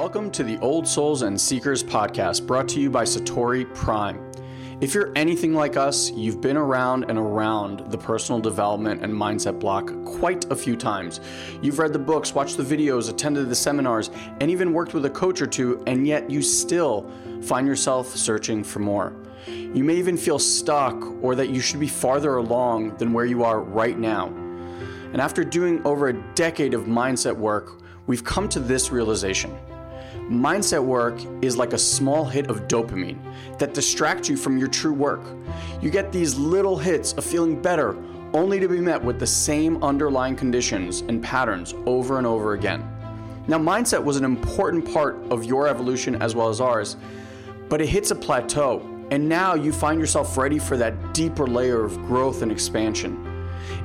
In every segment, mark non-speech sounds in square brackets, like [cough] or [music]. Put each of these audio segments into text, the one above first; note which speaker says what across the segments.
Speaker 1: Welcome to the Old Souls and Seekers podcast brought to you by Satori Prime. If you're anything like us, you've been around and around the personal development and mindset block quite a few times. You've read the books, watched the videos, attended the seminars, and even worked with a coach or two, and yet you still find yourself searching for more. You may even feel stuck or that you should be farther along than where you are right now. And after doing over a decade of mindset work, we've come to this realization. Mindset work is like a small hit of dopamine that distracts you from your true work. You get these little hits of feeling better only to be met with the same underlying conditions and patterns over and over again. Now, mindset was an important part of your evolution as well as ours, but it hits a plateau, and now you find yourself ready for that deeper layer of growth and expansion.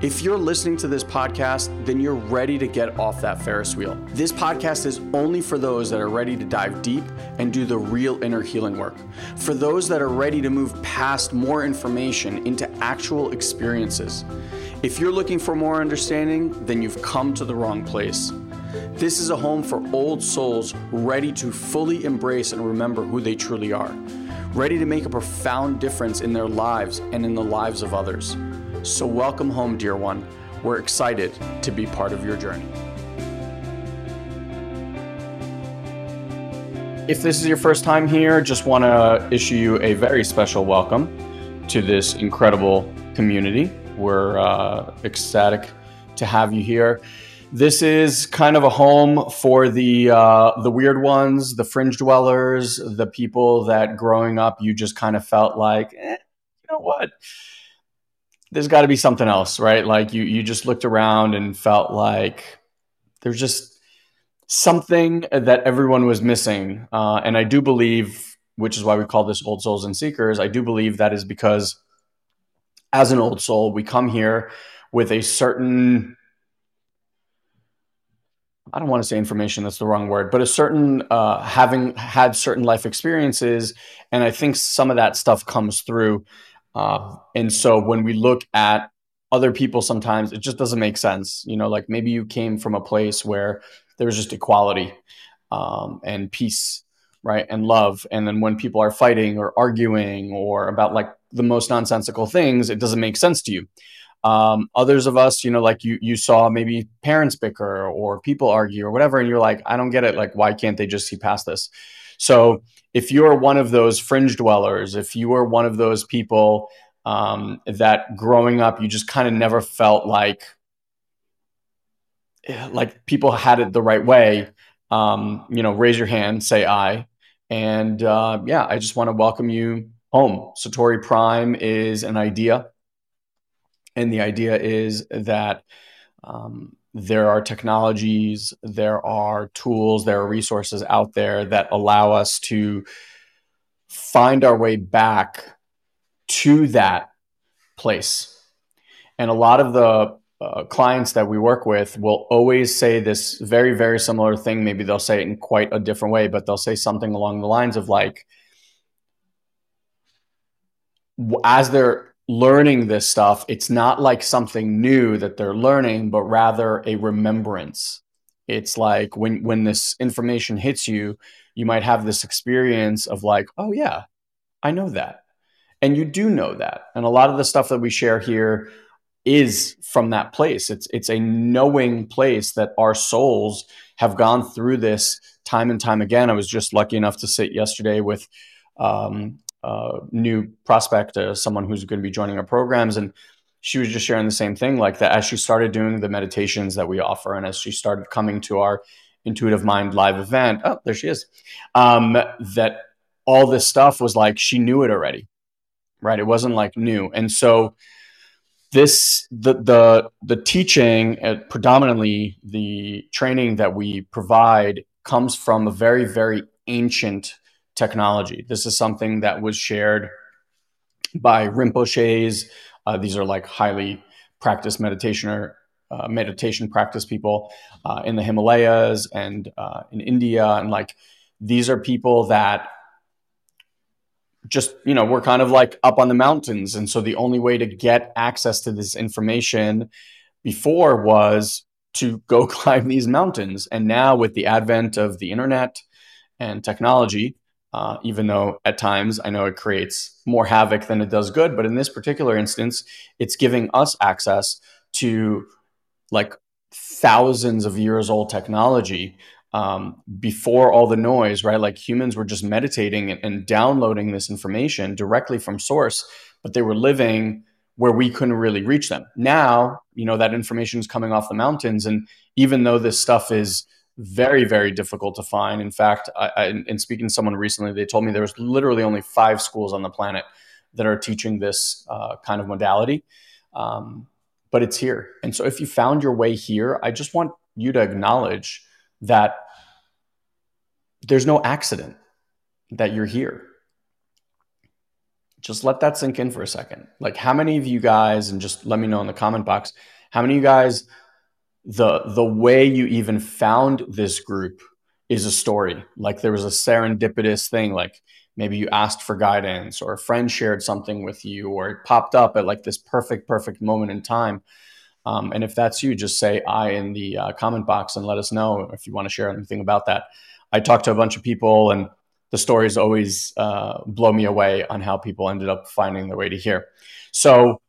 Speaker 1: If you're listening to this podcast, then you're ready to get off that Ferris wheel. This podcast is only for those that are ready to dive deep and do the real inner healing work. For those that are ready to move past more information into actual experiences. If you're looking for more understanding, then you've come to the wrong place. This is a home for old souls ready to fully embrace and remember who they truly are, ready to make a profound difference in their lives and in the lives of others. So, welcome home, dear one. We're excited to be part of your journey. If this is your first time here, just want to issue you a very special welcome to this incredible community. We're uh, ecstatic to have you here. This is kind of a home for the uh, the weird ones, the fringe dwellers, the people that growing up you just kind of felt like, eh, you know what, there's got to be something else, right? Like you you just looked around and felt like there's just something that everyone was missing. Uh, and I do believe, which is why we call this old souls and seekers. I do believe that is because as an old soul, we come here with a certain I don't want to say information, that's the wrong word, but a certain, uh, having had certain life experiences. And I think some of that stuff comes through. Uh, and so when we look at other people, sometimes it just doesn't make sense. You know, like maybe you came from a place where there was just equality um, and peace, right? And love. And then when people are fighting or arguing or about like the most nonsensical things, it doesn't make sense to you. Um, others of us, you know, like you you saw maybe parents bicker or people argue or whatever, and you're like, I don't get it. Like, why can't they just see past this? So if you're one of those fringe dwellers, if you are one of those people um, that growing up you just kind of never felt like like people had it the right way, um, you know, raise your hand, say I, and uh, yeah, I just want to welcome you home. Satori Prime is an idea, and the idea is that. Um, there are technologies, there are tools, there are resources out there that allow us to find our way back to that place. And a lot of the uh, clients that we work with will always say this very, very similar thing. Maybe they'll say it in quite a different way, but they'll say something along the lines of like, as they're learning this stuff, it's not like something new that they're learning, but rather a remembrance. It's like when when this information hits you, you might have this experience of like, oh yeah, I know that. And you do know that. And a lot of the stuff that we share here is from that place. It's it's a knowing place that our souls have gone through this time and time again. I was just lucky enough to sit yesterday with um, new prospect, uh, someone who's going to be joining our programs, and she was just sharing the same thing. Like that, as she started doing the meditations that we offer, and as she started coming to our Intuitive Mind live event, oh, there she is. Um, that all this stuff was like she knew it already, right? It wasn't like new, and so this the the the teaching, uh, predominantly the training that we provide, comes from a very very ancient technology. This is something that was shared by Rinpoche's. Uh, these are like highly practiced meditation or uh, meditation practice people uh, in the Himalayas and uh, in India. And like these are people that just, you know, we're kind of like up on the mountains. And so the only way to get access to this information before was to go [laughs] climb these mountains. And now, with the advent of the internet and technology, uh, even though at times I know it creates more havoc than it does good, but in this particular instance, it's giving us access to like thousands of years old technology um, before all the noise, right? Like humans were just meditating and, and downloading this information directly from source, but they were living where we couldn't really reach them. Now, you know, that information is coming off the mountains. And even though this stuff is very, very difficult to find, in fact, I, I, in speaking to someone recently, they told me there was literally only five schools on the planet that are teaching this uh, kind of modality. Um, but it's here. And so if you found your way here, I just want you to acknowledge that there's no accident that you're here just let that sink in for a second. Like how many of you guys, and just let me know in the comment box, how many of you guys, the the way you even found this group is a story. Like there was a serendipitous thing, like maybe you asked for guidance or a friend shared something with you or it popped up at like this perfect, perfect moment in time. Um, and if that's you, just say I in the uh, comment box and let us know if you want to share anything about that. I talked to a bunch of people and the stories always uh, blow me away on how people ended up finding their way to here. So,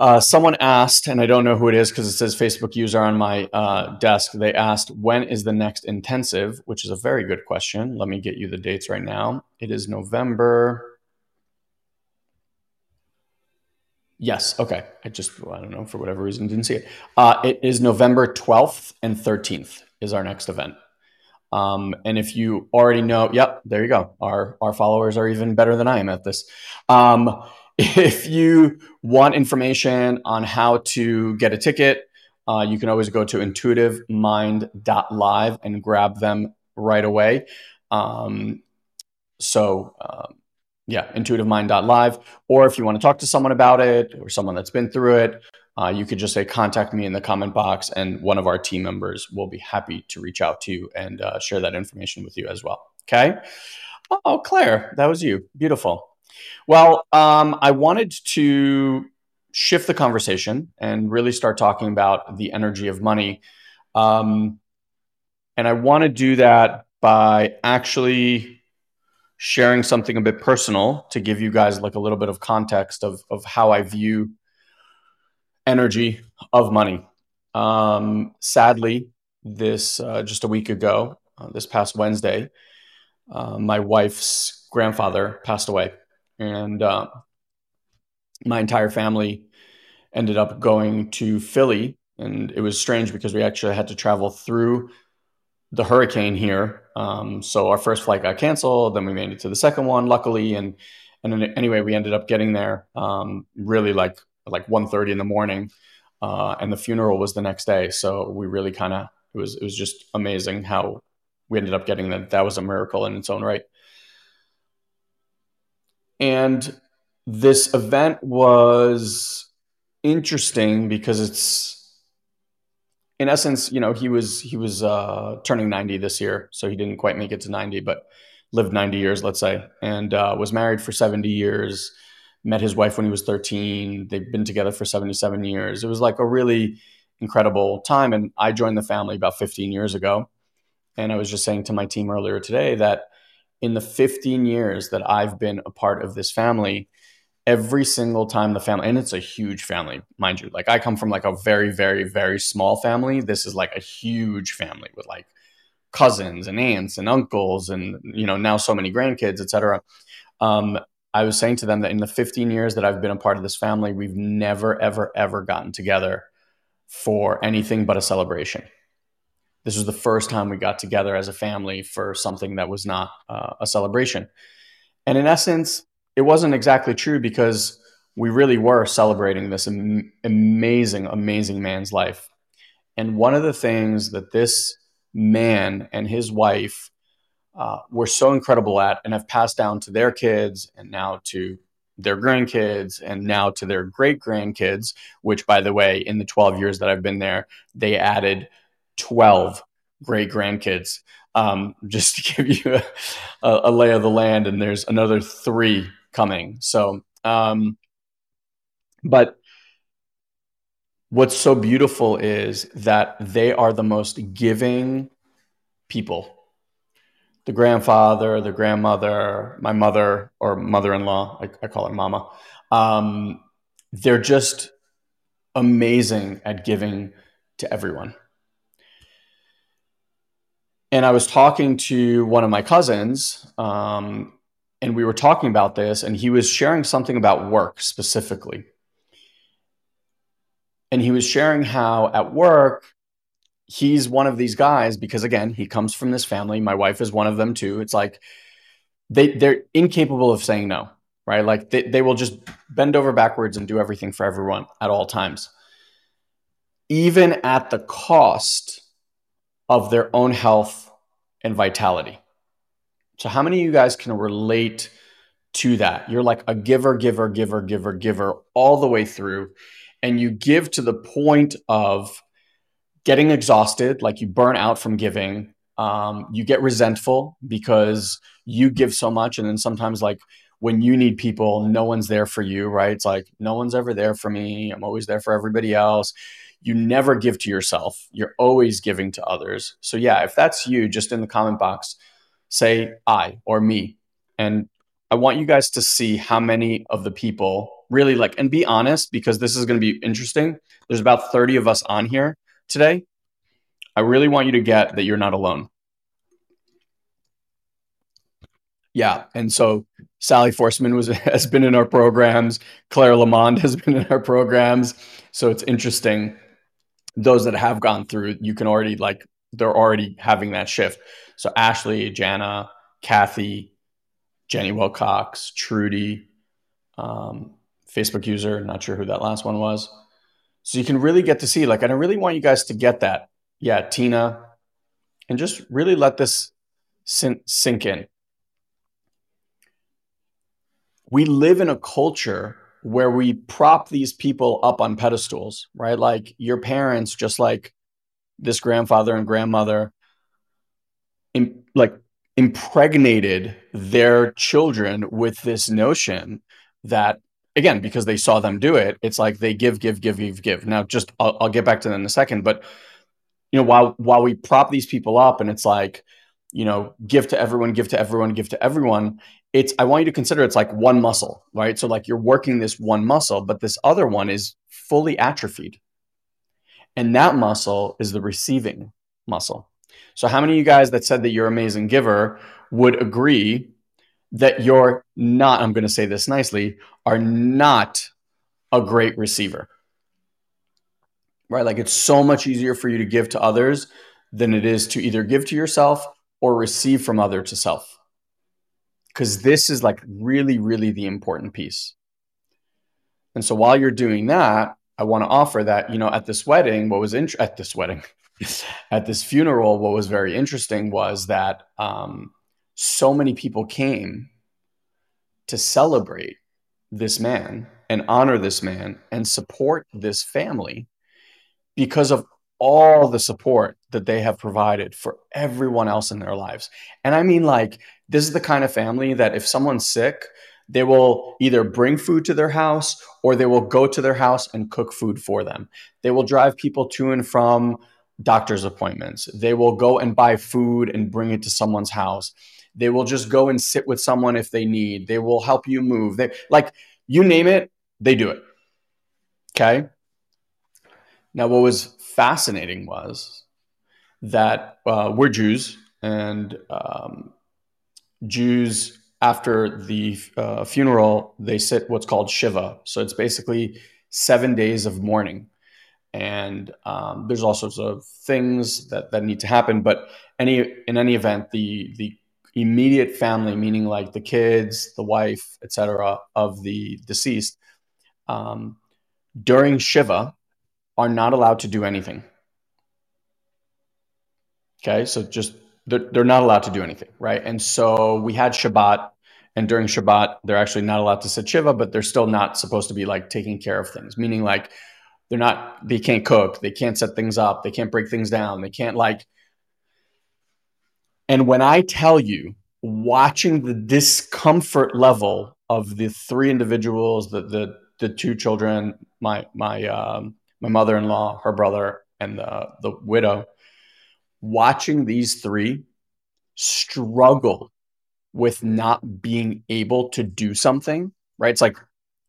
Speaker 1: uh, someone asked, and I don't know who it is because it says Facebook user on my uh, desk. They asked, when is the next intensive? Which is a very good question. Let me get you the dates right now. It is November. Yes. Okay. I just, I don't know, for whatever reason, didn't see it. Uh, it is November 12th and 13th is our next event. Um, and if you already know, yep, there you go. Our our followers are even better than I am at this. Um, if you want information on how to get a ticket, uh, you can always go to intuitivemind.live and grab them right away. Um, so, um, yeah, intuitivemind.live. Or if you want to talk to someone about it or someone that's been through it, uh, you could just say contact me in the comment box, and one of our team members will be happy to reach out to you and uh, share that information with you as well. Okay. Oh, Claire, that was you. Beautiful. Well, um, I wanted to shift the conversation and really start talking about the energy of money. Um, and I want to do that by actually sharing something a bit personal to give you guys like a little bit of context of, of how I view energy of money. Um, sadly, this uh, just a week ago, uh, this past Wednesday, uh, my wife's grandfather passed away, and uh, my entire family ended up going to Philly. And it was strange because we actually had to travel through the hurricane here. Um, so our first flight got canceled. Then we made it to the second one, luckily, and and then anyway, we ended up getting there um, really like like 1.30 in the morning uh, and the funeral was the next day so we really kind of it was it was just amazing how we ended up getting that that was a miracle in its own right and this event was interesting because it's in essence you know he was he was uh, turning 90 this year so he didn't quite make it to 90 but lived 90 years let's say and uh, was married for 70 years met his wife when he was 13. They've been together for 77 years. It was like a really incredible time. And I joined the family about 15 years ago. And I was just saying to my team earlier today that in the 15 years that I've been a part of this family, every single time the family, and it's a huge family, mind you, like I come from like a very, very, very small family. This is like a huge family with like cousins and aunts and uncles and, you know, now so many grandkids, et cetera. Um, I was saying to them that in the 15 years that I've been a part of this family, we've never, ever, ever gotten together for anything but a celebration. This was the first time we got together as a family for something that was not uh, a celebration. And in essence, it wasn't exactly true because we really were celebrating this am- amazing, amazing man's life. And one of the things that this man and his wife uh, were so incredible at and have passed down to their kids and now to their grandkids and now to their great grandkids, which, by the way, in the 12 years that I've been there, they added 12 great grandkids. Um, [laughs] just to give you a, a, lay of the land, and there's another three coming. So, um, but what's so beautiful is that they are the most giving people. The grandfather, the grandmother, my mother or mother-in-law, I, I call her mama. Um, they're just amazing at giving to everyone. And I was talking to one of my cousins, um, and we were talking about this, and he was sharing something about work specifically. And he was sharing how at work, he's one of these guys because, again, he comes from this family. My wife is one of them too. It's like they, they're incapable of saying no, right? Like they, they will just bend over backwards and do everything for everyone at all times, even at the cost of their own health and vitality. So, how many of you guys can relate to that? You're like a giver, giver, giver, giver, giver all the way through, and you give to the point of getting exhausted, like you burn out from giving. Um, you get resentful because you give so much, and then sometimes, like when you need people, no one's there for you, right? It's like no one's ever there for me. I'm always there for everybody else you never give to yourself. You're always giving to others. So yeah, if that's you, just in the comment box, say I or me. And I want you guys to see how many of the people really like and be honest because this is going to be interesting. There's about 30 of us on here today. I really want you to get that you're not alone. Yeah, and so Sally Forsman was [laughs] has been in our programs. Claire Lamond has been in our programs. So it's interesting those that have gone through, you can already like they're already having that shift. So Ashley, Jana, Kathy, Jenny Wilcox, Trudy, um, Facebook user, not sure who that last one was. So you can really get to see, like, and I really want you guys to get that. Yeah, Tina, and just really let this sink in. We live in a culture where we prop these people up on pedestals, right? Like your parents, just like this grandfather and grandmother, like impregnated their children with this notion that again because they saw them do it it's like they give give give give give now just I'll, I'll get back to that in a second but you know while while we prop these people up and it's like you know give to everyone give to everyone give to everyone. It's i want you to consider it's like one muscle right? So like you're working this one muscle but this other one is fully atrophied. And that muscle is the receiving muscle. So how many of you guys that said that you're amazing giver would agree that you're not i'm going to say this nicely are not a great receiver? Right? Like it's so much easier for you to give to others than it is to either give to yourself or receive from other to self because this is like really, really the important piece. And so while you're doing that, I want to offer that, you know, at this wedding, what was in- at this wedding, [laughs] at this funeral, what was very interesting was that um, so many people came to celebrate this man and honor this man and support this family because of all the support that they have provided for everyone else in their lives. And I mean, like, this is the kind of family that if someone's sick, they will either bring food to their house or they will go to their house and cook food for them. They will drive people to and from doctor's appointments. They will go and buy food and bring it to someone's house. They will just go and sit with someone if they need. They will help you move. They like you name it, they do it. Okay? Now what was fascinating was that uh, we're Jews, and um, Jews after the uh, funeral they sit what's called shiva. So it's basically seven days of mourning, and um, there's all sorts of things that that need to happen. But any in any event, the the immediate family, meaning like the kids, the wife, etc., of the deceased, um, during shiva are not allowed to do anything. Okay, so just they're, they're not allowed to do anything, right? And so we had Shabbat, and during Shabbat, they're actually not allowed to sit Shiva, but they're still not supposed to be like taking care of things, meaning like they're not, they can't cook, they can't set things up, they can't break things down, they can't like. And when I tell you, watching the discomfort level of the three individuals, the the the two children, my my um, my mother-in-law, her brother, and the the widow, watching these three struggle with not being able to do something, right? It's like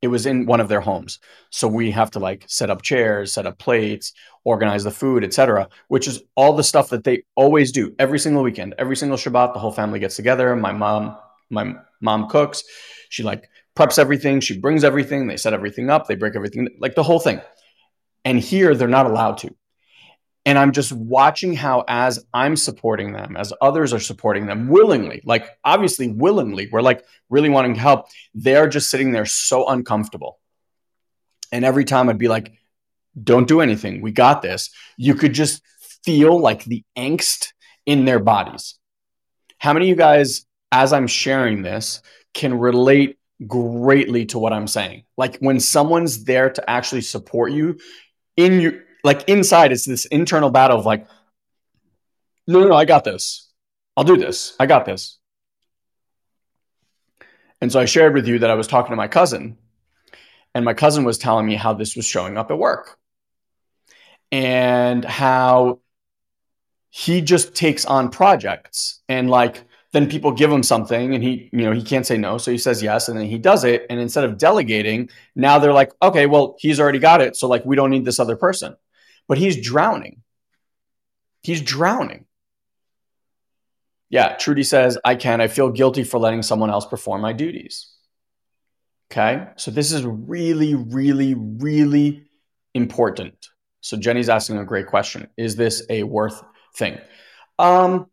Speaker 1: it was in one of their homes. So we have to like set up chairs, set up plates, organize the food, etc., which is all the stuff that they always do every single weekend, every single Shabbat, the whole family gets together. My mom, my mom cooks. She like preps everything, she brings everything, they set everything up, they break everything, like the whole thing. And here they're not allowed to. And I'm just watching how, as I'm supporting them, as others are supporting them willingly, like obviously willingly, we're like really wanting to help. They're just sitting there so uncomfortable. And every time I'd be like, don't do anything. We got this. You could just feel like the angst in their bodies. How many of you guys, as I'm sharing this, can relate greatly to what I'm saying? Like when someone's there to actually support you in your like inside it's this internal battle of like no no no i got this. I'll do this. I got this. And so i shared with you that i was talking to my cousin and my cousin was telling me how this was showing up at work and how he just takes on projects and like then people give him something and he you know he can't say no so he says yes and then he does it and instead of delegating now they're like okay well he's already got it so like we don't need this other person but he's drowning. He's drowning. Yeah, Trudy says, I can. I feel guilty for letting someone else perform my duties. Okay. So this is really, really, really important. So Jenny's asking a great question. Is this a worth thing? Um,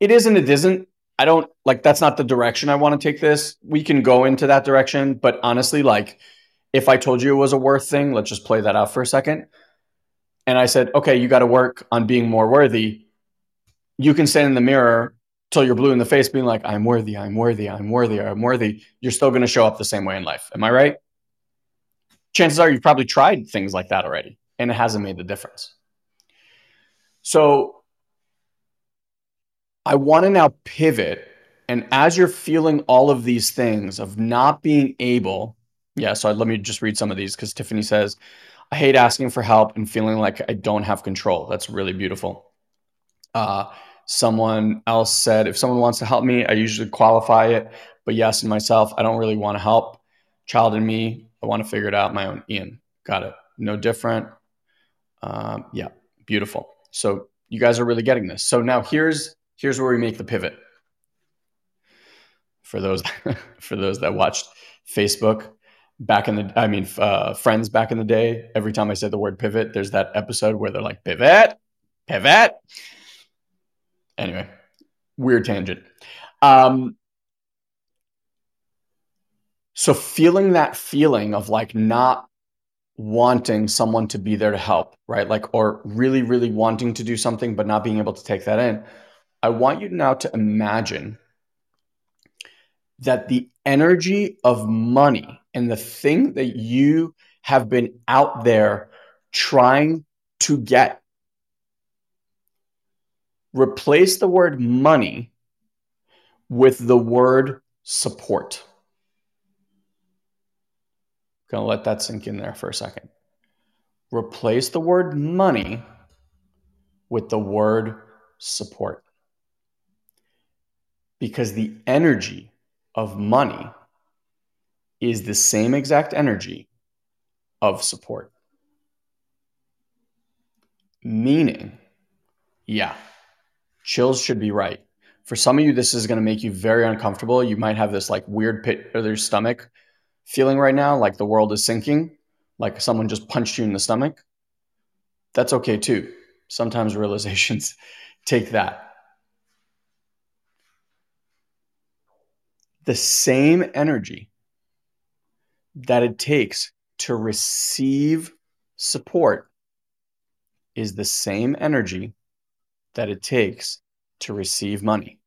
Speaker 1: it is and it isn't. I don't like that's not the direction I want to take this. We can go into that direction, but honestly, like if I told you it was a worth thing, let's just play that out for a second and I said, okay, you got to work on being more worthy. You can stand in the mirror till you're blue in the face, being like, I'm worthy, I'm worthy, I'm worthy, I'm worthy. You're still going to show up the same way in life. Am I right? Chances are you've probably tried things like that already, and it hasn't made the difference. So I want to now pivot. And as you're feeling all of these things of not being able, yeah, so let me just read some of these because Tiffany says, I hate asking for help and feeling like I don't have control. That's really beautiful. Uh, someone else said, if someone wants to help me, I usually qualify it. But yes, in myself, I don't really want to help. Child in me, I want to figure it out my own. Ian, got it. No different. Um, yeah, beautiful. So you guys are really getting this. So now here's here's where we make the pivot. For those [laughs] for those that watched Facebook, back in the i mean uh, friends back in the day every time i said the word pivot there's that episode where they're like pivot pivot. Anyway weird tangent. Um so feeling that feeling of like not wanting someone to be there to help right? Like or really really wanting to do something but not being able to take that in i want you now to imagine that the energy of money and the thing that you have been out there trying to get. Replace the word money with the word support. I'm gonna let that sink in there for a second. Replace the word money with the word support. Because the energy of money is the same exact energy of support. Meaning, yeah, chills should be right. For some of you, this is going to make you very uncomfortable. You might have this like weird pit of your stomach feeling right now, like the world is sinking, like someone just punched you in the stomach. That's okay too. Sometimes realizations [laughs] take that. The same energy that it takes to receive support is the same energy that it takes to receive money.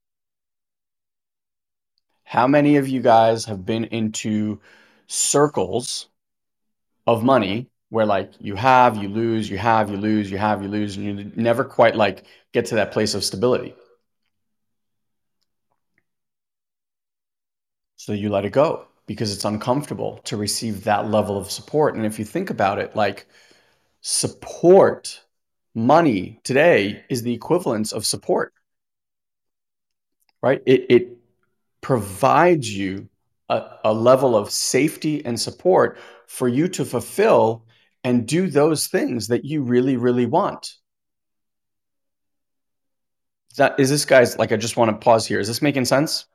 Speaker 1: How many of you guys have been into circles of money where like you have, you lose, you have, you lose, you have, you lose, and you never quite like get to that place of stability? So you let it go because it's uncomfortable to receive that level of support. And if you think about it, like support money today is the equivalence of support right? It, it provides you a, a level of safety and support for you to fulfill and do those things that you really really want. Is that is this guy's like i just want to pause here. Is this making sense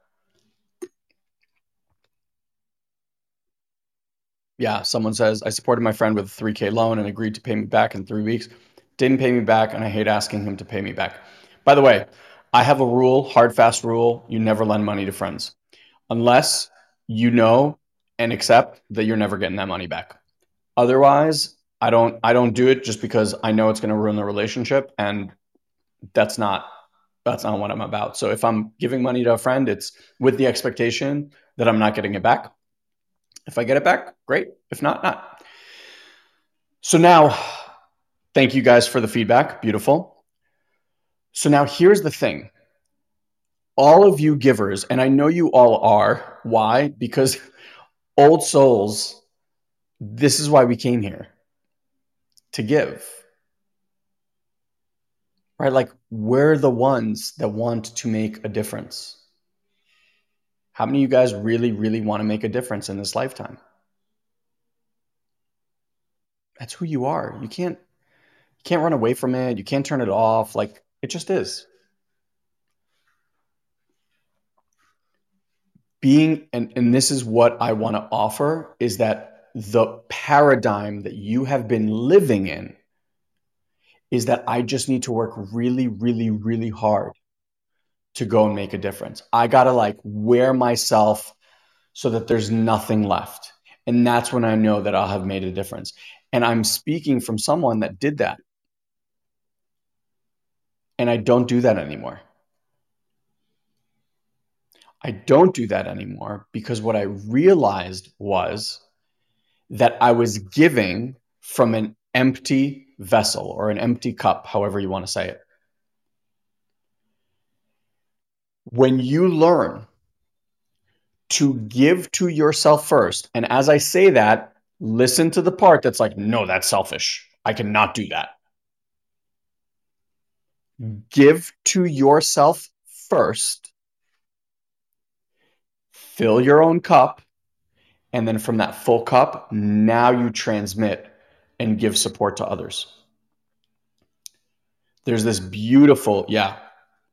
Speaker 1: yeah, someone says, I supported my friend with a 3K loan and agreed to pay me back in three weeks. Didn't pay me back, and I hate asking him to pay me back. By the way, I have a rule, hard, fast rule you never lend money to friends unless you know and accept that you're never getting that money back. Otherwise, I don't I don't do it just because I know it's going to ruin the relationship and that's not that's not what I'm about. So if I'm giving money to a friend, it's with the expectation that I'm not getting it back. If I get it back, great. If not, not. So now, thank you guys for the feedback. Beautiful. So now here's the thing. All of you givers, and I know you all are. Why? Because old souls, this is why we came here to give. Right? Like, we're the ones that want to make a difference. How many of you guys really, really want to make a difference in this lifetime? That's who you are. You can't you can't run away from it. You can't turn it off. Like it just is. Being and, and this is what I want to offer is that the paradigm that you have been living in is that I just need to work really, really, really hard to go and make a difference. I got to like wear myself so that there's nothing left. And that's when I know that I'll have made a difference. And I'm speaking from someone that did that. And I don't do that anymore. I don't do that anymore because what I realized was that I was giving from an empty vessel or an empty cup, however you want to say it. When you learn to give to yourself first, and as I say that, listen to the part that's like, no, that's selfish. I cannot do that. Give to yourself first, fill your own cup, and then from that full cup, now you transmit and give support to others. There's this beautiful, yeah,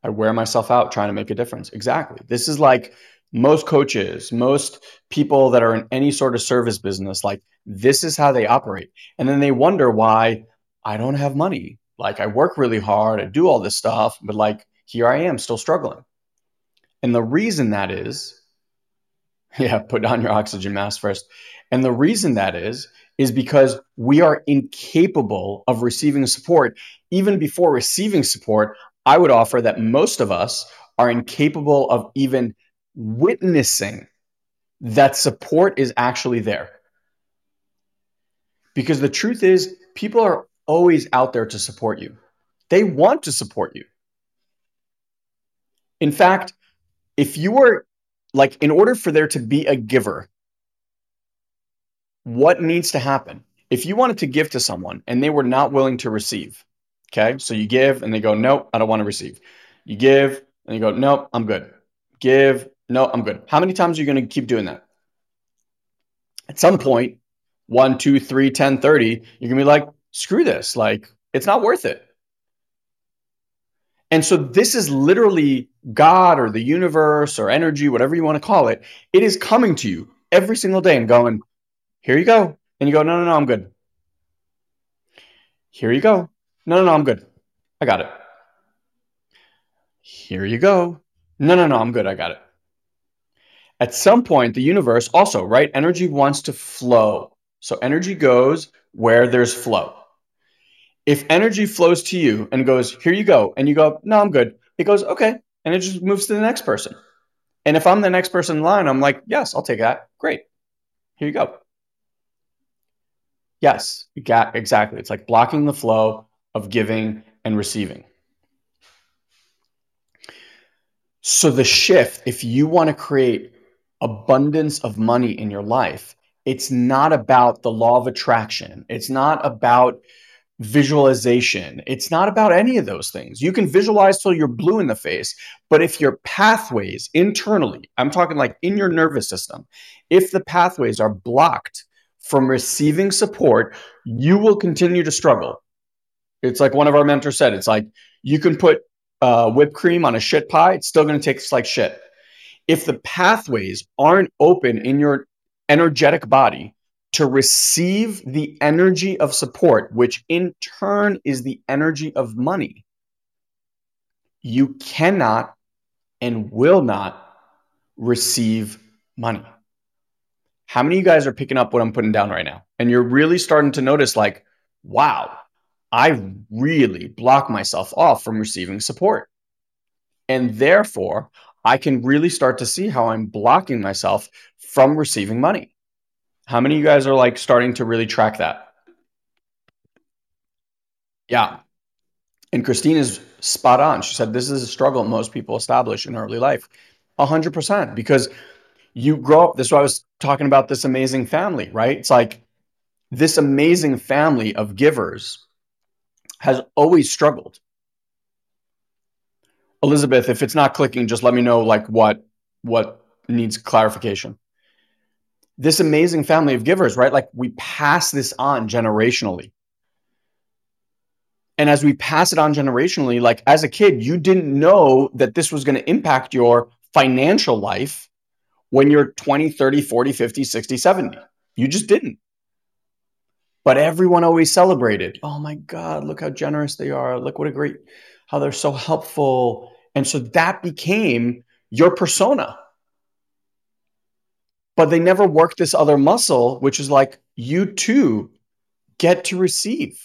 Speaker 1: I wear myself out trying to make a difference. Exactly. This is like most coaches, most people that are in any sort of service business, like this is how they operate. And then they wonder why I don't have money. Like I work really hard, I do all this stuff, but like here I am still struggling. And the reason that is, [laughs] yeah, put on your oxygen mask first. And the reason that is, is because we are incapable of receiving support. Even before receiving support, I would offer that most of us are incapable of even witnessing that support is actually there. Because the truth is, people are always out there to support you, they want to support you. In fact, if you were like, in order for there to be a giver, what needs to happen? If you wanted to give to someone and they were not willing to receive, Okay. So you give and they go, nope, I don't want to receive. You give and you go, nope, I'm good. Give, no, I'm good. How many times are you going to keep doing that? At some point, one, two, three, 10, 30, you're going to be like, screw this. Like, it's not worth it. And so this is literally God or the universe or energy, whatever you want to call it. It is coming to you every single day and going, here you go. And you go, no, no, no, I'm good. Here you go. No, no, no, I'm good. I got it. Here you go. No, no, no, I'm good. I got it. At some point, the universe also, right? Energy wants to flow. So energy goes where there's flow. If energy flows to you and goes, here you go, and you go, no, I'm good, it goes, okay. And it just moves to the next person. And if I'm the next person in line, I'm like, yes, I'll take that. Great. Here you go. Yes, exactly. It's like blocking the flow of giving and receiving. So, the shift, if you want to create abundance of money in your life, it's not about the law of attraction. It's not about visualization. It's not about any of those things. You can visualize till you're blue in the face, but if your pathways internally, I'm talking like in your nervous system, if the pathways are blocked from receiving support, you will continue to struggle. It's like one of our mentors said, it's like you can put uh, whipped cream on a shit pie, it's still going to taste like shit. If the pathways aren't open in your energetic body to receive the energy of support, which in turn is the energy of money, you cannot and will not receive money. How many of you guys are picking up what I'm putting down right now? And you're really starting to notice, like, wow, I really block myself off from receiving support. And therefore, I can really start to see how I'm blocking myself from receiving money. How many of you guys are like starting to really track that? Yeah. And Christine is spot on. She said this is a struggle most people establish in early life. 100% because you grow up. This is why I was talking about this amazing family, right? It's like this amazing family of givers has always struggled. Elizabeth, if it's not clicking, just let me know like what what needs clarification. This amazing family of givers, right? Like we pass this on generationally. And as we pass it on generationally, like as a kid, you didn't know that this was going to impact your financial life when you're 20, 30, 40, 50, 60, 70. You just didn't. But everyone always celebrated. Oh my God, look how generous they are. Look what a great, how they're so helpful. And so that became your persona. But they never worked this other muscle, which is like you too get to receive.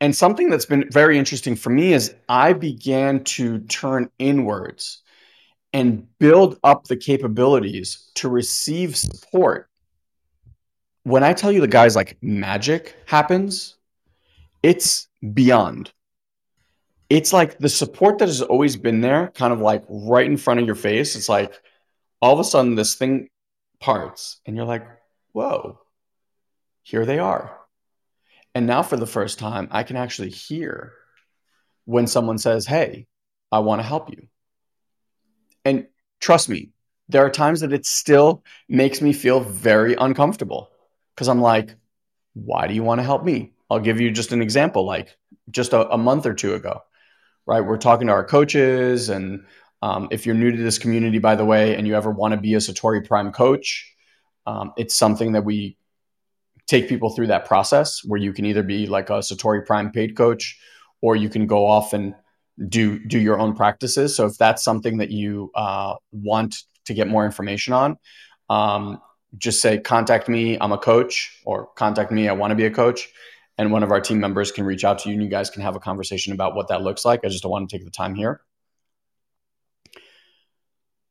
Speaker 1: And something that's been very interesting for me is I began to turn inwards and build up the capabilities to receive support when I tell you the guys like magic happens, it's beyond. It's like the support that has always been there, kind of like right in front of your face. It's like all of a sudden this thing parts, and you're like, whoa, here they are. And now for the first time, I can actually hear when someone says, hey, I want to help you. And trust me, there are times that it still makes me feel very uncomfortable because I'm like, why do you want to help me? I'll give you just an example, like just a, a month or two ago, right? We're talking to our coaches. And um, if you're new to this community, by the way, and you ever want to be a Satori Prime coach, um, it's something that we take people through that process where you can either be like a Satori Prime paid coach or you can go off and do do your own practices. So if that's something that you uh, want to get more information on, um, just say, contact me, I'm a coach, or contact me, I want to be a coach. And one of our team members can reach out to you and you guys can have a conversation about what that looks like. I just don't want to take the time here.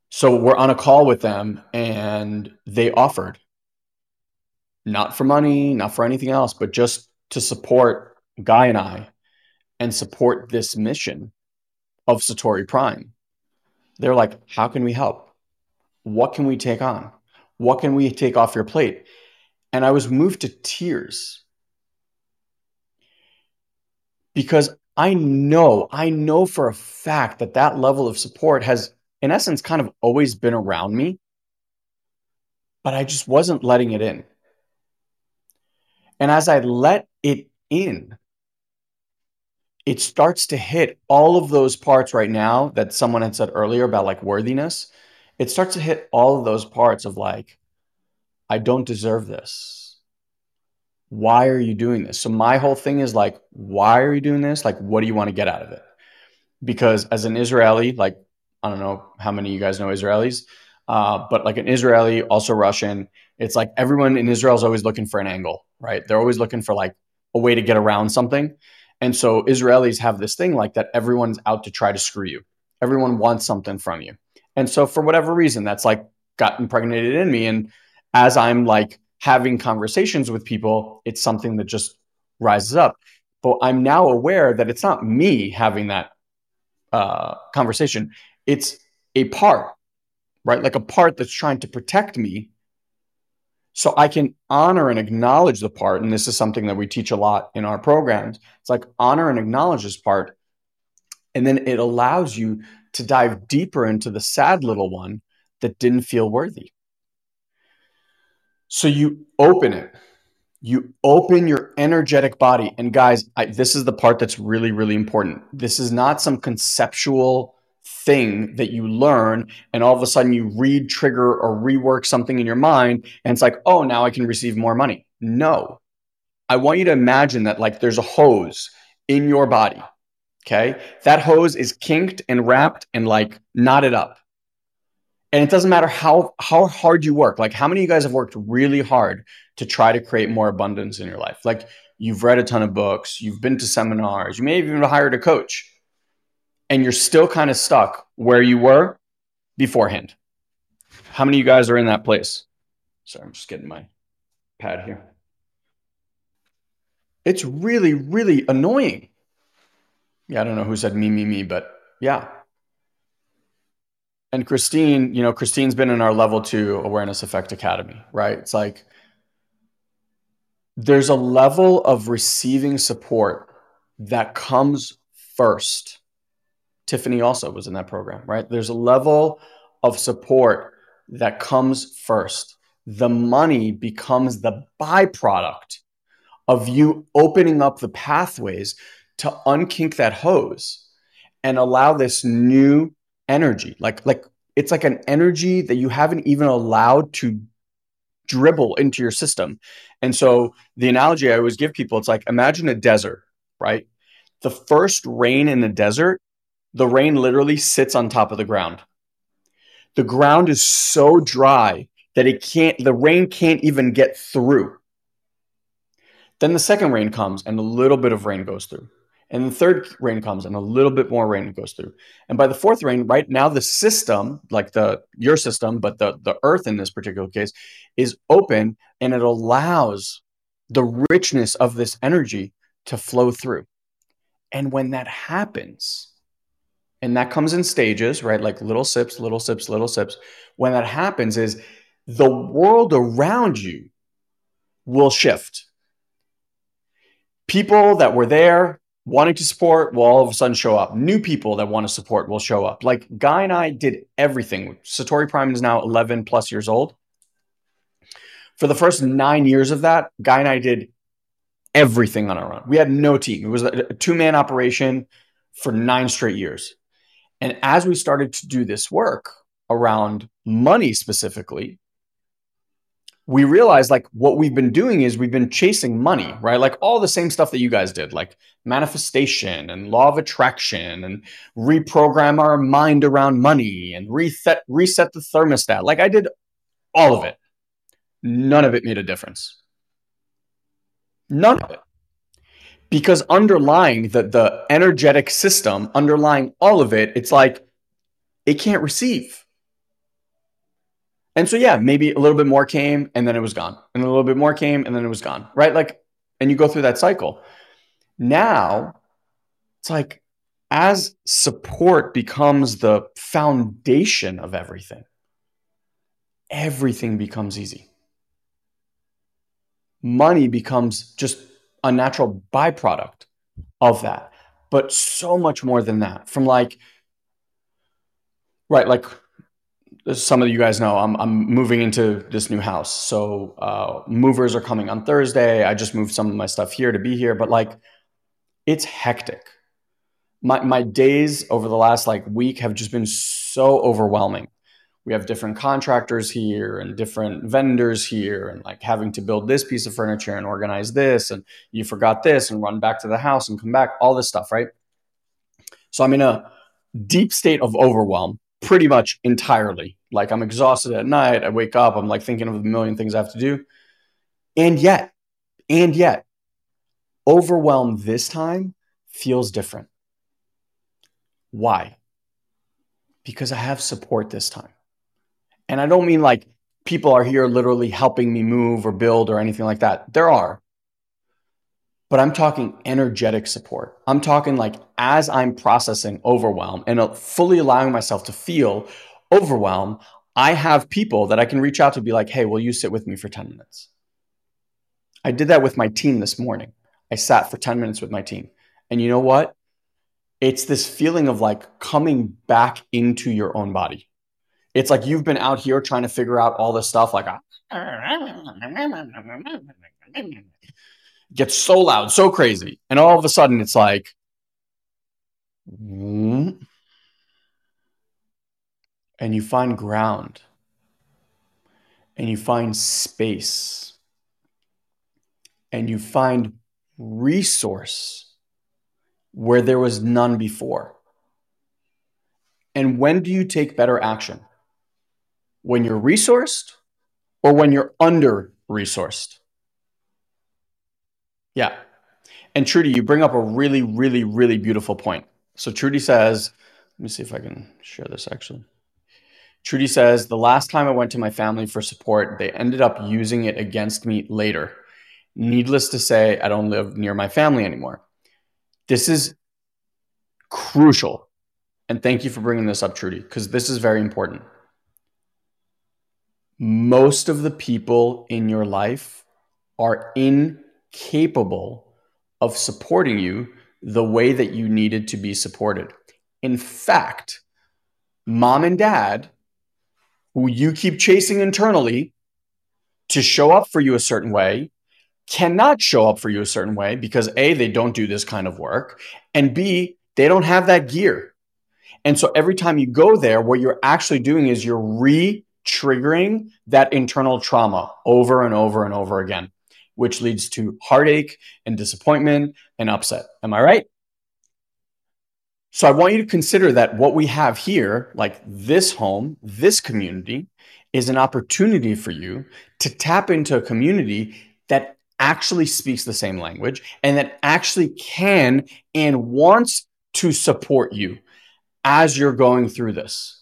Speaker 1: So we're on a call with them and they offered not for money, not for anything else, but just to support Guy and I and support this mission of Satori Prime. They're like, how can we help? What can we take on? What can we take off your plate? And I was moved to tears because I know, I know for a fact that that level of support has, in essence, kind of always been around me, but I just wasn't letting it in. And as I let it in, it starts to hit all of those parts right now that someone had said earlier about like worthiness it starts to hit all of those parts of like, I don't deserve this. Why are you doing this? So my whole thing is like, why are you doing this? Like, what do you want to get out of it? Because as an Israeli, like, I don't know how many of you guys know Israelis, uh, but like an Israeli, also Russian, it's like everyone in Israel is always looking for an angle, right? They're always looking for like a way to get around something. And so Israelis have this thing like that everyone's out to try to screw you. Everyone wants something from you. And so for whatever reason, that's like got impregnated in me. And as I'm like having conversations with people, it's something that just rises up. But I'm now aware that it's not me having that uh, conversation. It's a part, right? Like a part that's trying to protect me So I can honor and acknowledge the part. And this is something that we teach a lot in our programs. It's like honor and acknowledge this part. And then it allows you to dive deeper into the sad little one that didn't feel worthy. So you open it. You open your energetic body. And guys, I, this is the part that's really, really important. This is not some conceptual thing that you learn and all of a sudden you read trigger or rework something in your mind and it's like oh now i can receive more money no i want you to imagine that like there's a hose in your body okay that hose is kinked and wrapped and like knotted up and it doesn't matter how how hard you work like how many of you guys have worked really hard to try to create more abundance in your life like you've read a ton of books you've been to seminars you may have even hired a coach and you're still kind of stuck where you were beforehand. How many of you guys are in that place? Sorry, I'm just getting my pad here. It's really, really annoying. Yeah, I don't know who said me, me, me, but yeah. And Christine, you know, Christine's been in our level two awareness effect academy, right? It's like there's a level of receiving support that comes first Tiffany also was in that program, right? There's a level of support that comes first. The money becomes the byproduct of you opening up the pathways to unkink that hose and allow this new energy. Like, like it's like an energy that you haven't even allowed to dribble into your system. And so the analogy I always give people, it's like imagine a desert, right? The first rain in the desert the rain literally sits on top of the ground. The ground is so dry that it can't, the rain can't even get through. Then the second rain comes and a little bit of rain goes through. And the third rain comes and a little bit more rain goes through. And by the fourth rain, right now the system, like the your system, but the the earth in this particular case, is open and it allows the richness of this energy to flow through. And when that happens, and that comes in stages, right? Like little sips, little sips, little sips. When that happens, is the world around you will shift. People that were there wanting to support will all of a sudden show up. New people that want to support will show up. Like Guy and I did everything. Satori Prime is now 11 plus years old. For the first nine years of that, Guy and I did everything on our own. We had no team. It was a two man operation for nine straight years. And as we started to do this work around money specifically, we realized like what we've been doing is we've been chasing money, right? Like all the same stuff that you guys did, like manifestation and law of attraction and reprogram our mind around money and reset reset the thermostat. Like I did all of it. None of it made a difference. None of it because underlying the the energetic system underlying all of it it's like it can't receive and so yeah maybe a little bit more came and then it was gone and a little bit more came and then it was gone right like and you go through that cycle now it's like as support becomes the foundation of everything everything becomes easy money becomes just a natural byproduct of that. But so much more than that. From like, right, like some of you guys know, I'm, I'm moving into this new house. So uh, movers are coming on Thursday. I just moved some of my stuff here to be here, but like, it's hectic. My, my days over the last like week have just been so overwhelming we have different contractors here and different vendors here and like having to build this piece of furniture and organize this and you forgot this and run back to the house and come back all this stuff right so i'm in a deep state of overwhelm pretty much entirely. Like i'm exhausted at night. I wake up i'm like thinking of a million things i have to do. And yet and yet overwhelm this time feels different. Why? Because i have support this time. And I don't mean like people are here literally helping me move or build or anything like that. There are. But I'm talking energetic support. I'm talking like as I'm processing overwhelm and uh, fully allowing myself to feel overwhelm, I have people that I can reach out to be like, hey, will you sit with me for 10 minutes? I did that with my team this morning. I sat for 10 minutes with my team. And you know what? It's this feeling of like coming back into your own body. It's like you've been out here trying to figure out all this stuff, like, gets so loud, so crazy. And all of a sudden, it's like, and you find ground and you find space and you find resource where there was none before. And when do you take better action? When you're resourced or when you're under resourced? Yeah. And Trudy, you bring up a really, really, really beautiful point. So Trudy says, let me see if I can share this actually. Trudy says, the last time I went to my family for support, they ended up using it against me later. Needless to say, I don't live near my family anymore. This is crucial. And thank you for bringing this up, Trudy, because this is very important. Most of the people in your life are incapable of supporting you the way that you needed to be supported. In fact, mom and dad, who you keep chasing internally to show up for you a certain way, cannot show up for you a certain way because A, they don't do this kind of work, and B, they don't have that gear. And so every time you go there, what you're actually doing is you're re triggering that internal trauma over and over and over again which leads to heartache and disappointment and upset. Am I right? So I want you to consider that what we have here, like this home, this community, is an opportunity for you to tap into a community that actually speaks the same language and that actually can and wants to support you as you're going through this.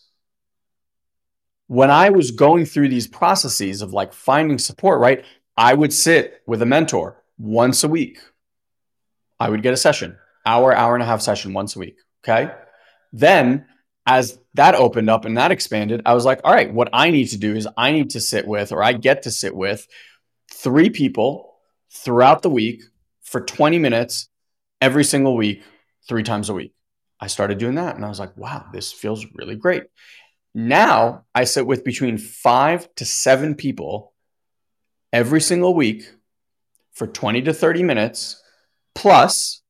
Speaker 1: When I was going through these processes of like finding support, right? I would sit with a mentor once a week. I would get a session, hour, hour and a half session once a week. Okay. Then as that opened up and that expanded, I was like, all right, what I need to do is I need to sit with, or I get to sit with three people throughout the week for 20 minutes every single week, three times a week. I started doing that and I was like, wow, this feels really great. Now I sit with between five to seven people every single week for 20 to 30 minutes. Plus,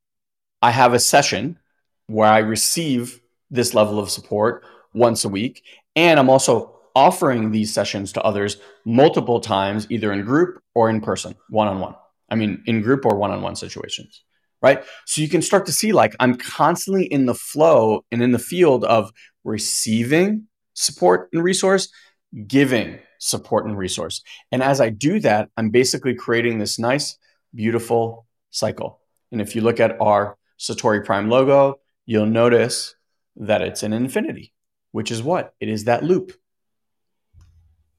Speaker 1: I have a session where I receive this level of support once a week. And I'm also offering these sessions to others multiple times, either in group or in person, one on one. I mean, in group or one on one situations, right? So you can start to see like I'm constantly in the flow and in the field of receiving support and resource, giving support and resource. And as I do that, I'm basically creating this nice, beautiful cycle. And if you look at our Satori Prime logo, you'll notice that it's an infinity, which is what? It is that loop.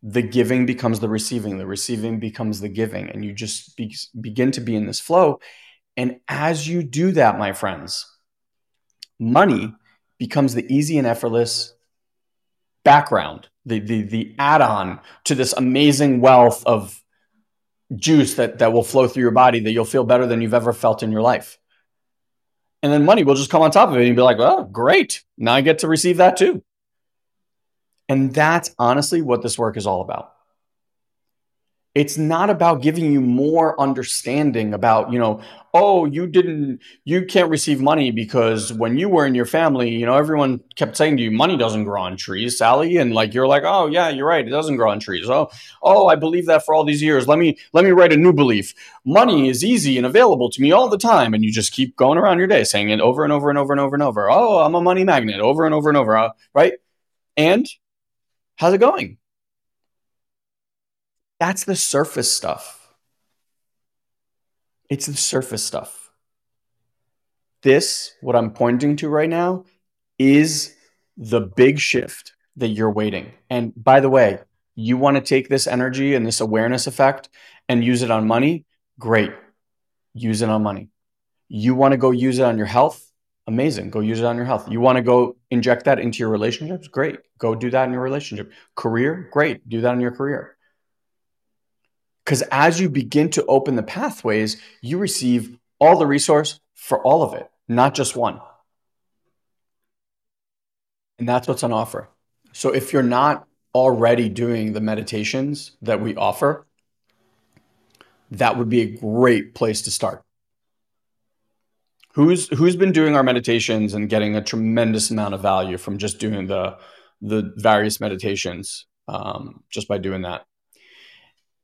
Speaker 1: The giving becomes the receiving, the receiving becomes the giving, and you just be, begin to be in this flow. And as you do that, my friends, money becomes the easy and effortless background the the the add-on to this amazing wealth of juice that that will flow through your body that you'll feel better than you've ever felt in your life. And then money will just come on top of it and be like, "Oh, great. Now I get to receive that too." And that's honestly what this work is all about it's not about giving you more understanding about you know oh you didn't you can't receive money because when you were in your family you know everyone kept saying to you money doesn't grow on trees sally and like you're like oh yeah you're right it doesn't grow on trees. Oh oh i believe that for all these years. Let me let me write a new belief. Money is easy and available to me all the time and you just keep going around your day saying it over and over and over and over and over. Oh i'm a money magnet over and over and over uh, right? And how's it going that's the surface stuff. It's the surface stuff. This, what I'm pointing to right now, is the big shift that you're waiting. And by the way, you want to take this energy and this awareness effect and use it on money? Great. Use it on money. You want to go use it on your health? Amazing. Go use it on your health. You want to go inject that into your relationships? Great. Go do that in your relationship. Career? Great. Do that in your career. Because as you begin to open the pathways, you receive all the resource for all of it, not just one. And that's what's on offer. So if you're not already doing the meditations that we offer, that would be a great place to start. Who's who's been doing our meditations and getting a tremendous amount of value from just doing the the various meditations um, just by doing that?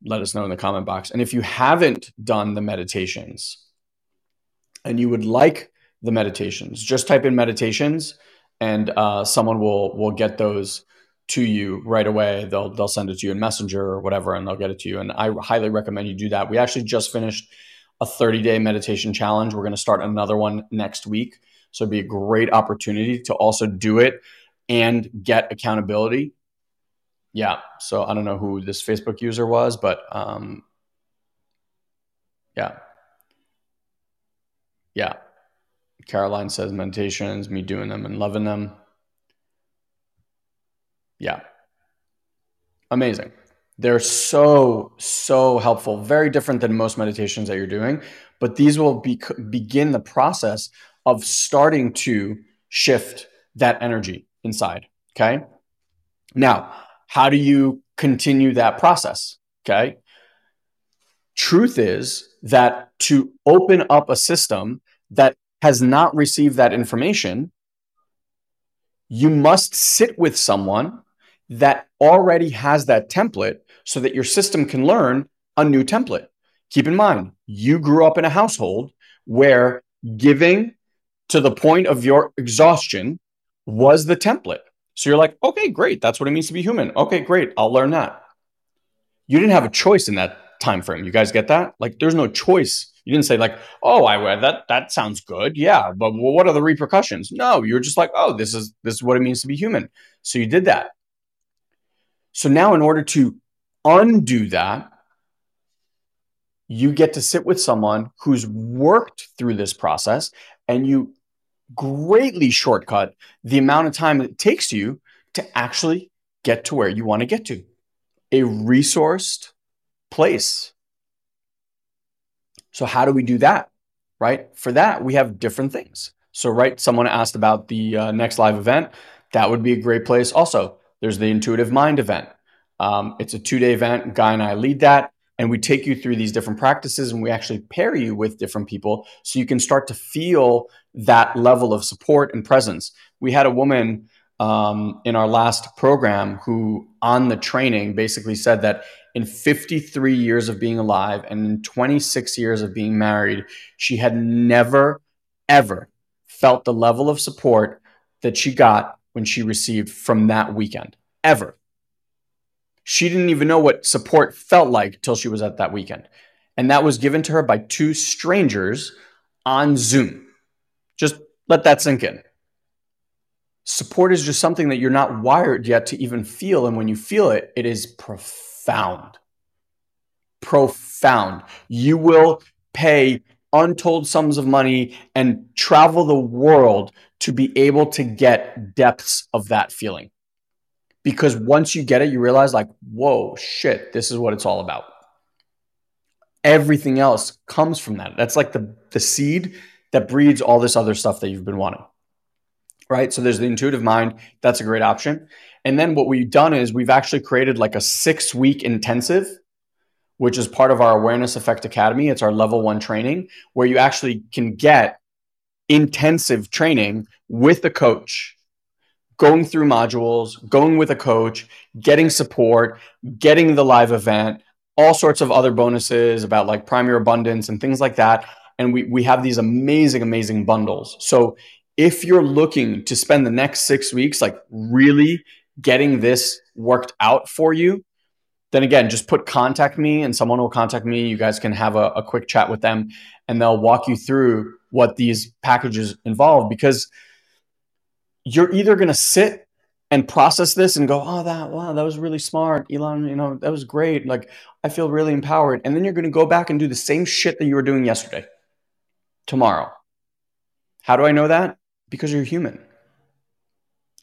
Speaker 1: Let us know in the comment box. And if you haven't done the meditations and you would like the meditations, just type in meditations and uh, someone will will get those to you right away. They'll they'll send it to you in Messenger or whatever, and they'll get it to you. And I highly recommend you do that. We actually just finished a 30 day meditation challenge. We're going to start another one next week. So it'd be a great opportunity to also do it and get accountability. Yeah. So I don't know who this Facebook user was, but um, yeah. Yeah. Caroline says meditations, me doing them and loving them. Yeah. Amazing. They're so, so helpful. Very different than most meditations that you're doing, but these will be, begin the process of starting to shift that energy inside. Okay. Now, how do you continue that process? Okay. Truth is that to open up a system that has not received that information, you must sit with someone that already has that template so that your system can learn a new template. Keep in mind, you grew up in a household where giving to the point of your exhaustion was the template. So you're like, okay, great. That's what it means to be human. Okay, great. I'll learn that. You didn't have a choice in that time frame. You guys get that? Like, there's no choice you didn't say like, "Oh, I that that sounds good, yeah," but what are the repercussions? No, you're just like, "Oh, this is this is what it means to be human." So you did that. So now, in order to undo that, you get to sit with someone who's worked through this process, and you greatly shortcut the amount of time it takes you to actually get to where you want to get to a resourced place so how do we do that? Right? For that, we have different things. So, right, someone asked about the uh, next live event. That would be a great place. Also, there's the Intuitive Mind event. Um, it's a two day event. Guy and I lead that. And we take you through these different practices and we actually pair you with different people so you can start to feel that level of support and presence. We had a woman um, in our last program who, on the training, basically said that in 53 years of being alive and in 26 years of being married, she had never, ever felt the level of support that she got when she received from that weekend. Ever. She didn't even know what support felt like till she was at that weekend. And that was given to her by two strangers on Zoom. Just let that sink in. Support is just something that you're not wired yet to even feel. And when you feel it, it is profound profound. You will pay untold sums of money and travel the world to be able to get depths of that feeling. Because once you get it, you realize, like, whoa, shit, this is what it's all about. Everything else comes from that. That's like the, the seed that breeds all this other stuff that you've been wanting. Right. So there's the intuitive mind. That's a great option. And then what we've done is we've actually created like a six week intensive, which is part of our Awareness Effect Academy. It's our level one training where you actually can get intensive training with a coach, going through modules, going with a coach, getting support, getting the live event, all sorts of other bonuses about like primary abundance and things like that. And we, we have these amazing, amazing bundles. So if you're looking to spend the next six weeks like really getting this worked out for you, then again, just put contact me and someone will contact me. You guys can have a, a quick chat with them and they'll walk you through what these packages involve because you're either going to sit and process this and go, oh, that, wow, that was really smart. Ilan, you know, that was great. Like, I feel really empowered. And then you're going to go back and do the same shit that you were doing yesterday, tomorrow. How do I know that? Because you're human.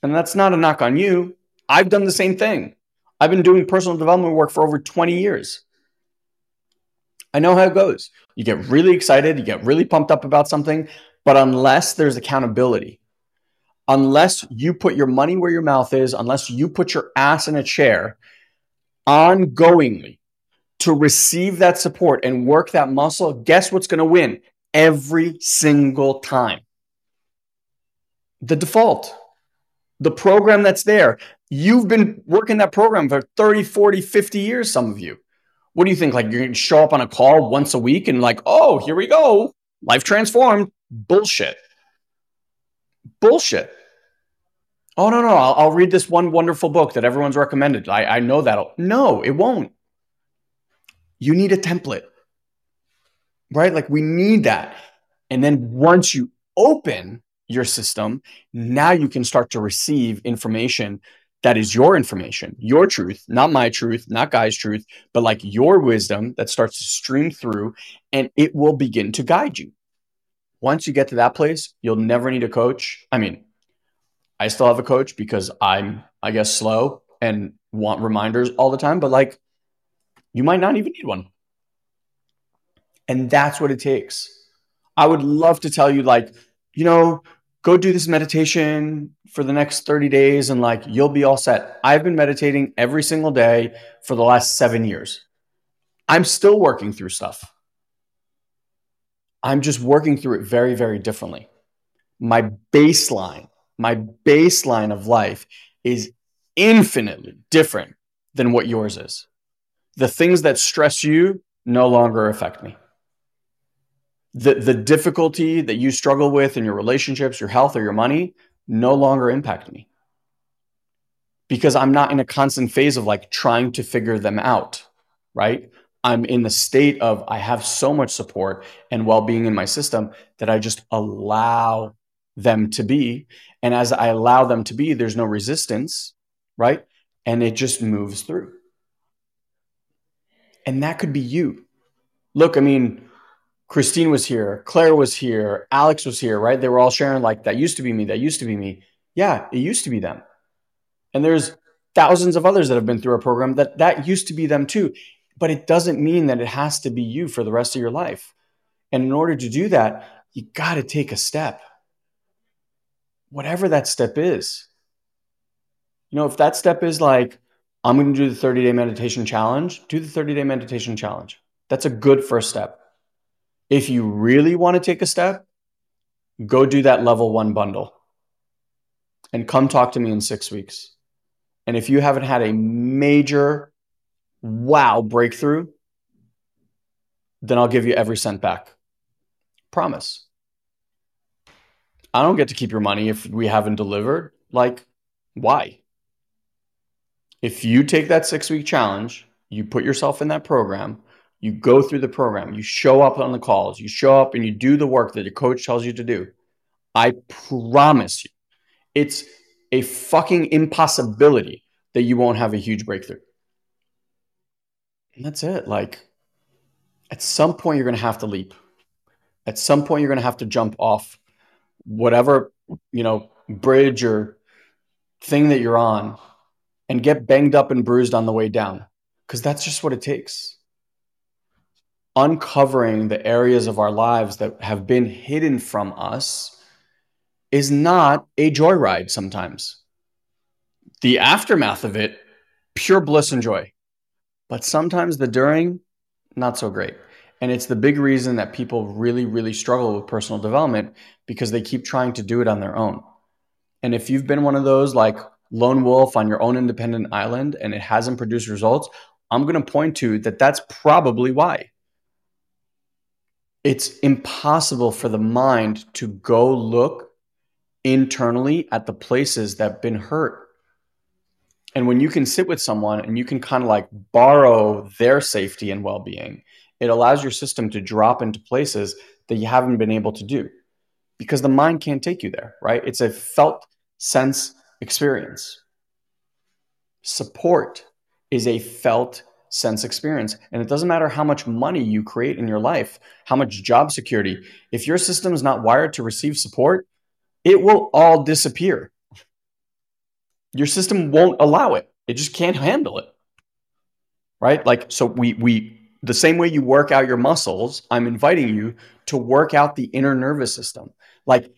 Speaker 1: And that's not a knock on you. I've done the same thing. I've been doing personal development work for over 20 years. I know how it goes. You get really excited, you get really pumped up about something, but unless there's accountability, unless you put your money where your mouth is, unless you put your ass in a chair ongoingly to receive that support and work that muscle, guess what's going to win every single time? The default, the program that's there. You've been working that program for 30, 40, 50 years, some of you. What do you think? Like you're going to show up on a call once a week and like, oh, here we go. Life transformed. Bullshit. Bullshit. Oh, no, no. I'll, I'll read this one wonderful book that everyone's recommended. I, I know that. No, it won't. You need a template, right? Like we need that. And then once you open your system, now you can start to receive information that is your information, your truth, not my truth, not Guy's truth, but like your wisdom that starts to stream through and it will begin to guide you. Once you get to that place, you'll never need a coach. I mean, I still have a coach because I'm, I guess, slow and want reminders all the time, but like you might not even need one. And that's what it takes. I would love to tell you, like, you know, go do this meditation for the next 30 days and like you'll be all set. I've been meditating every single day for the last seven years. I'm still working through stuff. I'm just working through it very, very differently. My baseline, my baseline of life is infinitely different than what yours is. The things that stress you no longer affect me the the difficulty that you struggle with in your relationships, your health, or your money no longer impact me because I'm not in a constant phase of like trying to figure them out, right? I'm in the state of I have so much support and well-being in my system that I just allow them to be and as I allow them to be there's no resistance, right? And it just moves through. And that could be you. Look, I mean, Christine was here, Claire was here, Alex was here, right? They were all sharing like that used to be me, that used to be me. Yeah, it used to be them. And there's thousands of others that have been through our program that that used to be them too. But it doesn't mean that it has to be you for the rest of your life. And in order to do that, you got to take a step. Whatever that step is. You know, if that step is like, I'm going to do the 30 day meditation challenge, do the 30 day meditation challenge. That's a good first step. If you really want to take a step, go do that level one bundle and come talk to me in six weeks. And if you haven't had a major wow breakthrough, then I'll give you every cent back. Promise. I don't get to keep your money if we haven't delivered. Like, why? If you take that six week challenge, you put yourself in that program, you go through the program, you show up on the calls, you show up and you do the work that your coach tells you to do. I promise you, it's a fucking impossibility that you won't have a huge breakthrough. And that's it. Like, at some point, you're going to have to leap. At some point, you're going to have to jump off whatever, you know, bridge or thing that you're on and get banged up and bruised on the way down because that's just what it takes uncovering the areas of our lives that have been hidden from us is not a joyride sometimes. The aftermath of it, pure bliss and joy. But sometimes the during, not so great. And it's the big reason that people really, really struggle with personal development because they keep trying to do it on their own. And if you've been one of those like lone wolf on your own independent island and it hasn't produced results, I'm going to point to that that's probably why it's impossible for the mind to go look internally at the places that have been hurt. And when you can sit with someone and you can kind of like borrow their safety and well being, it allows your system to drop into places that you haven't been able to do because the mind can't take you there, right? It's a felt sense experience. Support is a felt sense experience. And it doesn't matter how much money you create in your life, how much job security. If your system is not wired to receive support, it will all disappear. Your system won't allow it. It just can't handle it. Right? Like so we we the same way you work out your muscles, I'm inviting you to work out the inner nervous system. Like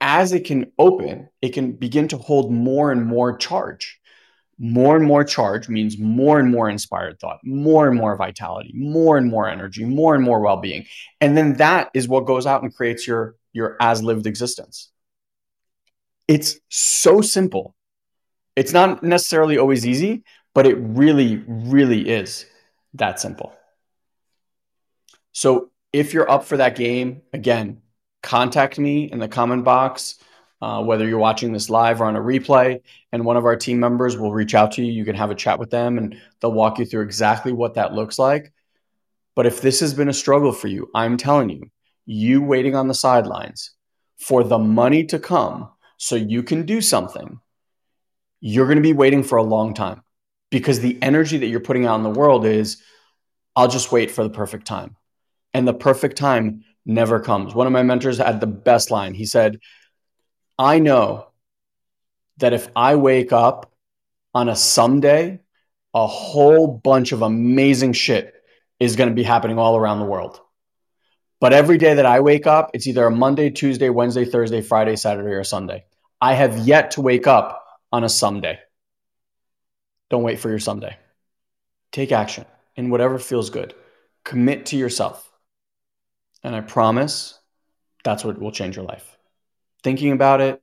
Speaker 1: as it can open, it can begin to hold more and more charge. More and more charge means more and more inspired thought, more and more vitality, more and more energy, more and more well-being. And then that is what goes out and creates your your as lived existence. It's so simple. It's not necessarily always easy, but it really really is that simple. So if you're up for that game, again, contact me in the comment box, uh, whether you're watching this live or on a replay, and one of our team members will reach out to you. You can have a chat with them and they'll walk you through exactly what that looks like. But if this has been a struggle for you, I'm telling you, you waiting on the sidelines for the money to come so you can do something, you're going to be waiting for a long time because the energy that you're putting out in the world is, I'll just wait for the perfect time and the perfect time never comes. One of my mentors had the best line. He said, I know that if I wake up on a someday, a whole bunch of amazing shit is going to be happening all around the world. But every day that I wake up, it's either a Monday, Tuesday, Wednesday, Thursday, Friday, Saturday, or Sunday. I have yet to wake up on a someday. Don't wait for your someday. Take action in whatever feels good. Commit to yourself. And I promise that's what will change your life. Thinking about it,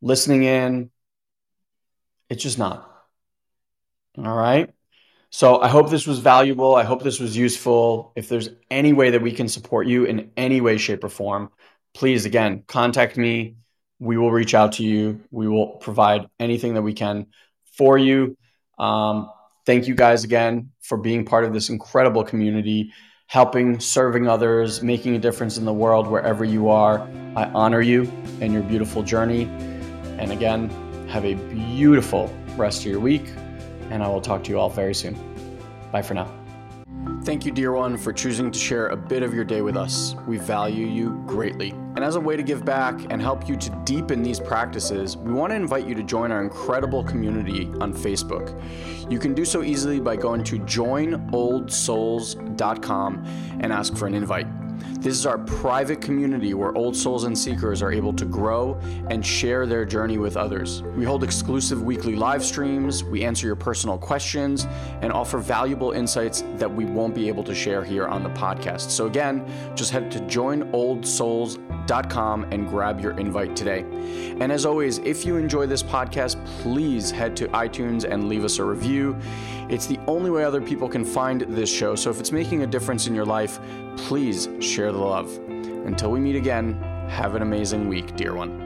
Speaker 1: listening in, it's just not. All right. So I hope this was valuable. I hope this was useful. If there's any way that we can support you in any way, shape, or form, please, again, contact me. We will reach out to you. We will provide anything that we can for you. Um, thank you guys again for being part of this incredible community helping, serving others, making a difference in the world wherever you are. I honor you and your beautiful journey. And again, have a beautiful rest of your week. And I will talk to you all very soon. Bye for now. Thank you, dear one, for choosing to share a bit of your day with us. We value you greatly. And as a way to give back and help you to deepen these practices, we want to invite you to join our incredible community on Facebook. You can do so easily by going to joinoldsouls.com and ask for an invite. This is our private community where old souls and seekers are able to grow and share their journey with others. We hold exclusive weekly live streams, we answer your personal questions, and offer valuable insights that we won't be able to share here on the podcast. So, again, just head to joinoldsouls.com and grab your invite today. And as always, if you enjoy this podcast, please head to iTunes and leave us a review. It's the only way other people can find this show. So, if it's making a difference in your life, please share the love. Until we meet again, have an amazing week, dear one.